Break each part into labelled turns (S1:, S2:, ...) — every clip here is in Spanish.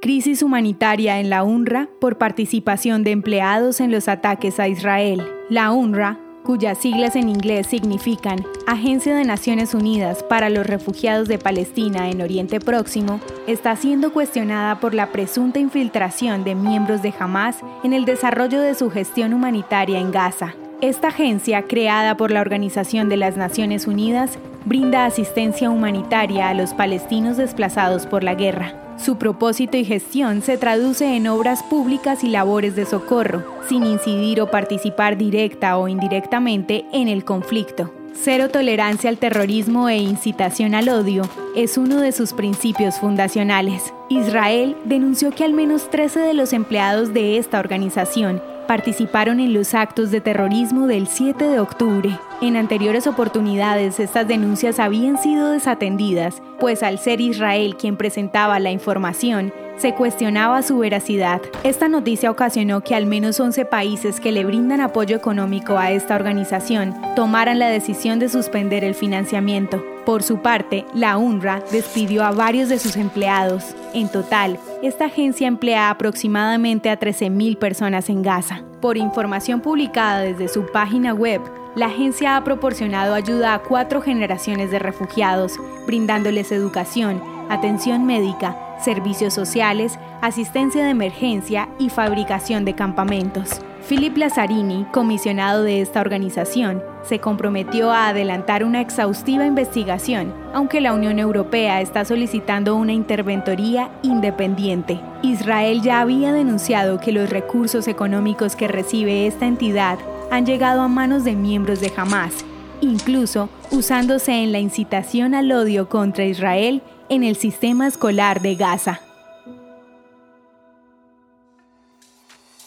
S1: Crisis humanitaria en la UNRWA por participación de empleados en los ataques a Israel. La UNRWA, cuyas siglas en inglés significan Agencia de Naciones Unidas para los Refugiados de Palestina en Oriente Próximo, está siendo cuestionada por la presunta infiltración de miembros de Hamas en el desarrollo de su gestión humanitaria en Gaza. Esta agencia, creada por la Organización de las Naciones Unidas, brinda asistencia humanitaria a los palestinos desplazados por la guerra. Su propósito y gestión se traduce en obras públicas y labores de socorro, sin incidir o participar directa o indirectamente en el conflicto. Cero tolerancia al terrorismo e incitación al odio es uno de sus principios fundacionales. Israel denunció que al menos 13 de los empleados de esta organización participaron en los actos de terrorismo del 7 de octubre. En anteriores oportunidades estas denuncias habían sido desatendidas, pues al ser Israel quien presentaba la información, se cuestionaba su veracidad. Esta noticia ocasionó que al menos 11 países que le brindan apoyo económico a esta organización tomaran la decisión de suspender el financiamiento. Por su parte, la UNRWA despidió a varios de sus empleados. En total, esta agencia emplea aproximadamente a 13.000 personas en Gaza. Por información publicada desde su página web, la agencia ha proporcionado ayuda a cuatro generaciones de refugiados, brindándoles educación, atención médica, servicios sociales, asistencia de emergencia y fabricación de campamentos. Philip Lazzarini, comisionado de esta organización, se comprometió a adelantar una exhaustiva investigación, aunque la Unión Europea está solicitando una interventoría independiente. Israel ya había denunciado que los recursos económicos que recibe esta entidad han llegado a manos de miembros de Hamas, incluso usándose en la incitación al odio contra Israel en el sistema escolar de Gaza.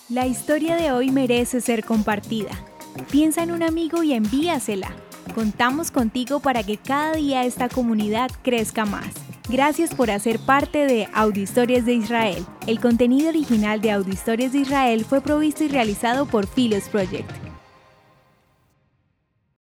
S1: La historia de hoy merece ser compartida. Piensa en un amigo y envíasela. Contamos contigo para que cada día esta comunidad crezca más. Gracias por hacer parte de Audio Historias de Israel. El contenido original de Audio Historias de Israel fue provisto y realizado por Philos Project.